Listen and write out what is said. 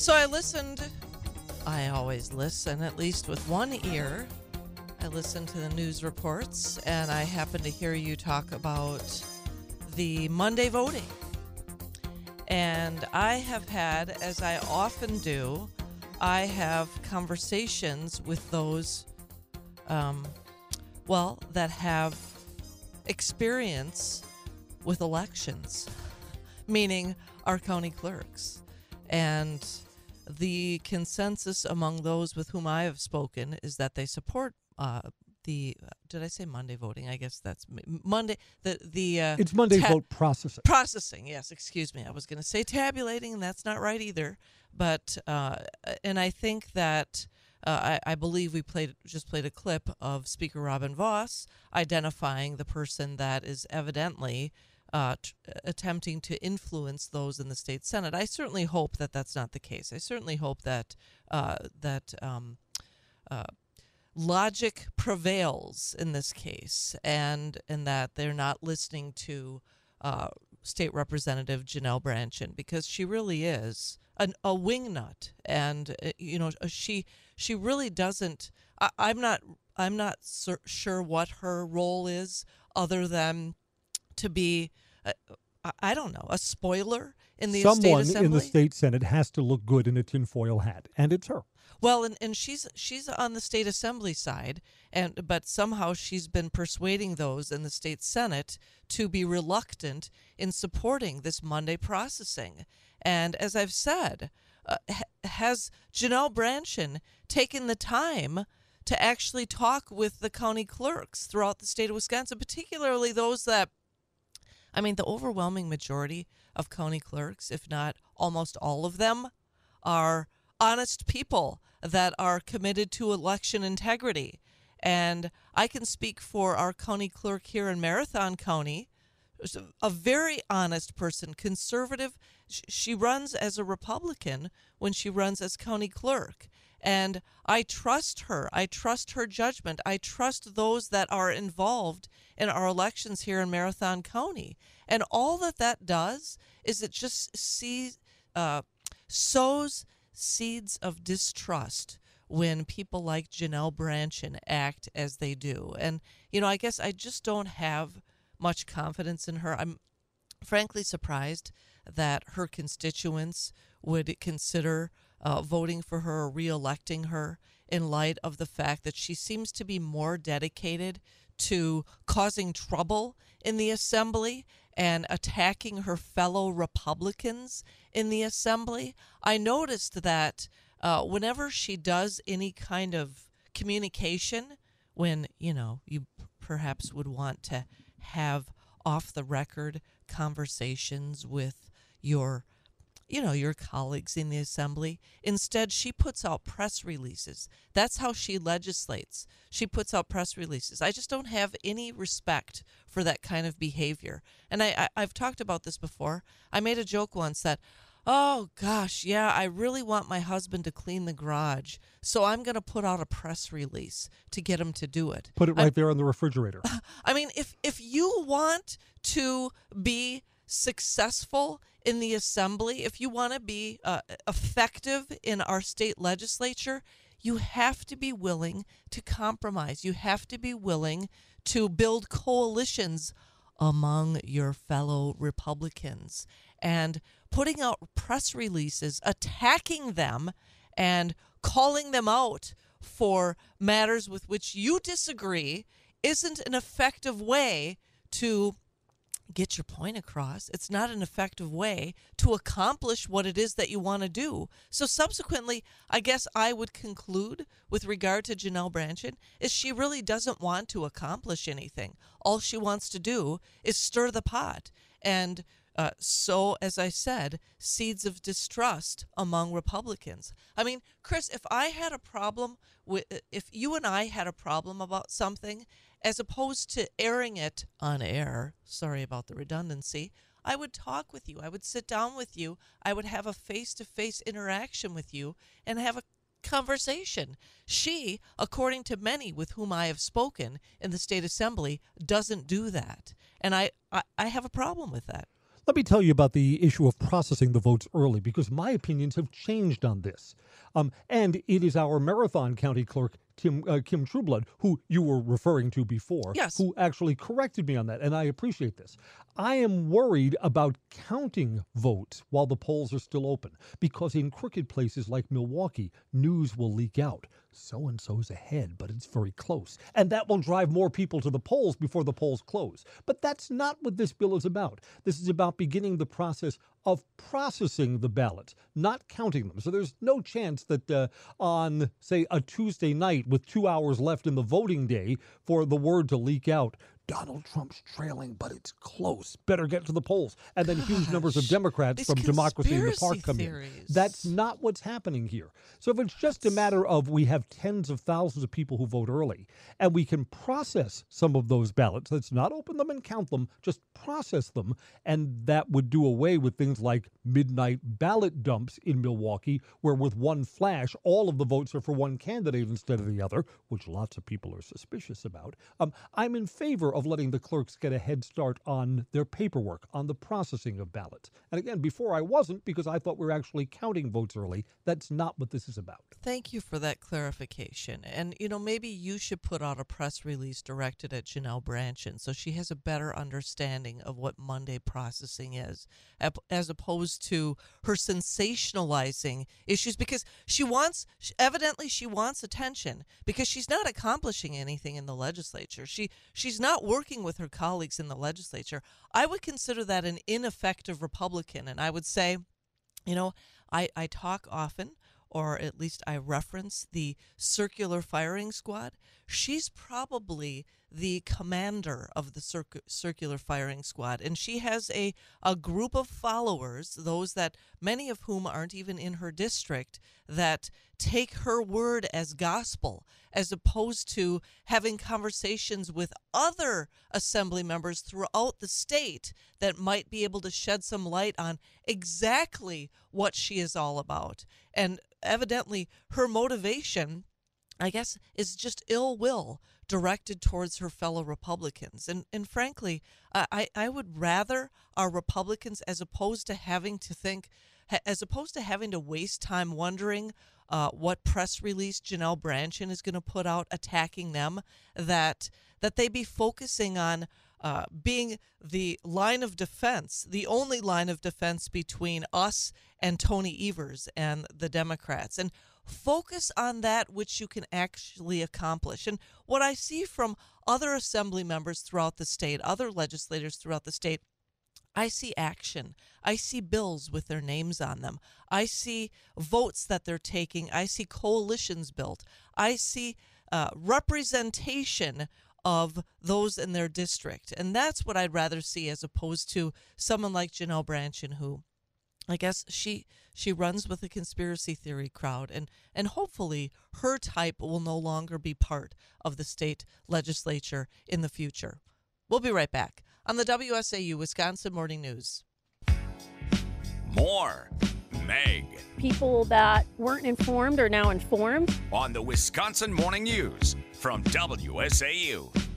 So I listened. I always listen, at least with one ear. I listen to the news reports, and I happen to hear you talk about the Monday voting. And I have had, as I often do, I have conversations with those, um, well, that have experience with elections, meaning our county clerks. And the consensus among those with whom I have spoken is that they support uh, the. Did I say Monday voting? I guess that's M- Monday. The the uh, It's Monday ta- vote processing. processing. Yes, excuse me. I was going to say tabulating, and that's not right either. But uh, and I think that. Uh, I, I believe we played just played a clip of Speaker Robin Vos identifying the person that is evidently uh, t- attempting to influence those in the state senate. I certainly hope that that's not the case. I certainly hope that uh, that um, uh, logic prevails in this case, and and that they're not listening to uh, State Representative Janelle Brandtjen because she really is an, a wingnut, and uh, you know she she really doesn't. I, I'm not I'm not sur- sure what her role is other than to be. Uh, I- don't know a spoiler in the Someone state in the state senate has to look good in a tinfoil hat, and it's her. Well, and, and she's she's on the state assembly side, and but somehow she's been persuading those in the state senate to be reluctant in supporting this Monday processing. And as I've said, uh, has Janelle Brandtjen taken the time to actually talk with the county clerks throughout the state of Wisconsin, particularly those that I mean, the overwhelming majority of county clerks, if not almost all of them, are honest people that are committed to election integrity. And I can speak for our county clerk here in Marathon County, a very honest person, conservative. She runs as a Republican when she runs as county clerk. And I trust her. I trust her judgment. I trust those that are involved in our elections here in Marathon County. And all that that does is it just sees, uh, sows seeds of distrust when people like Janelle Brandtjen act as they do. And, you know, I guess I just don't have much confidence in her. I'm frankly surprised that her constituents would consider uh, voting for her or re-electing her in light of the fact that she seems to be more dedicated to causing trouble in the assembly and attacking her fellow Republicans in the assembly. I noticed that uh, whenever she does any kind of communication, when you know you perhaps would want to have off the record conversations with your you know your colleagues in the assembly. Instead she puts out press releases. That's how she legislates. She puts out press releases. I just don't have any respect for that kind of behavior. And I, I i've talked about this before. I made a joke once that oh gosh yeah i really want my husband to clean the garage so i'm going to put out a press release to get him to do it. Put it right there on the refrigerator. I mean, if if you want to be successful in the assembly, if you want to be uh, effective in our state legislature, you have to be willing to compromise. You have to be willing to build coalitions among your fellow Republicans and putting out press releases attacking them and calling them out for matters with which you disagree isn't an effective way to get your point across. It's not an effective way to accomplish what it is that you want to do. So subsequently, I guess I would conclude with regard to Janelle Brandtjen is she really doesn't want to accomplish anything. All she wants to do is stir the pot and uh, so, as I said, seeds of distrust among Republicans. I mean, Chris, if I had a problem with, if you and I had a problem about something, as opposed to airing it on air, sorry about the redundancy, I would talk with you. I would sit down with you. I would have a face to face interaction with you and have a conversation. She, according to many with whom I have spoken in the state assembly, doesn't do that. And I, I, I have a problem with that. Let me tell you about the issue of processing the votes early because my opinions have changed on this. Um, and it is our Marathon County Clerk, Tim, uh, Kim Trueblood, who you were referring to before, Yes. who actually corrected me on that. And I appreciate this. I am worried about counting votes while the polls are still open because in crooked places like Milwaukee, news will leak out. So and so's ahead, but it's very close. And that will drive more people to the polls before the polls close. But that's not what this bill is about. This is about beginning the process of processing the ballots, not counting them. So there's no chance that uh, on, say, a Tuesday night with two hours left in the voting day for the word to leak out. Donald Trump's trailing, but it's close. Better get to the polls. And then huge numbers of Democrats from Democracy in the Park come in. That's not what's happening here. So if it's just a matter of we have tens of thousands of people who vote early and we can process some of those ballots, let's not open them and count them, just process them. And that would do away with things like midnight ballot dumps in Milwaukee, where with one flash, all of the votes are for one candidate instead of the other, which lots of people are suspicious about. Um, I'm in favor of letting the clerks get a head start on their paperwork, on the processing of ballots. And again, before I wasn't because I thought we were actually counting votes early. That's not what this is about. Thank you for that clarification. And, you know, maybe you should put out a press release directed at Janelle Brandtjen so she has a better understanding of what Monday processing is, as opposed to her sensationalizing issues because she wants, evidently, she wants attention because she's not accomplishing anything in the legislature. She She's not working with her colleagues in the legislature. I would consider that an ineffective Republican. And I would say, you know, I, I talk often, or at least I reference the circular firing squad. She's probably the commander of the circ- circular firing squad, and she has a, a group of followers, those that many of whom aren't even in her district, that take her word as gospel, as opposed to having conversations with other assembly members throughout the state that might be able to shed some light on exactly what she is all about. And evidently, her motivation, I guess, is just ill will directed towards her fellow Republicans. And and frankly, I, I would rather our Republicans, as opposed to having to think, as opposed to having to waste time wondering uh, what press release Janelle Brandtjen is going to put out attacking them, that that they be focusing on uh, being the line of defense, the only line of defense between us and Tony Evers and the Democrats, and focus on that which you can actually accomplish. And what I see from other assembly members throughout the state, other legislators throughout the state, I see action. I see bills with their names on them. I see votes that they're taking. I see coalitions built. I see uh, representation of those in their district. And that's what I'd rather see as opposed to someone like Janelle Brandtjen, who I guess she she runs with the conspiracy theory crowd and and hopefully her type will no longer be part of the state legislature in the future. We'll be right back on the WSAU Wisconsin Morning News. More Meg people that weren't informed are now informed. on the Wisconsin Morning News from WSAU.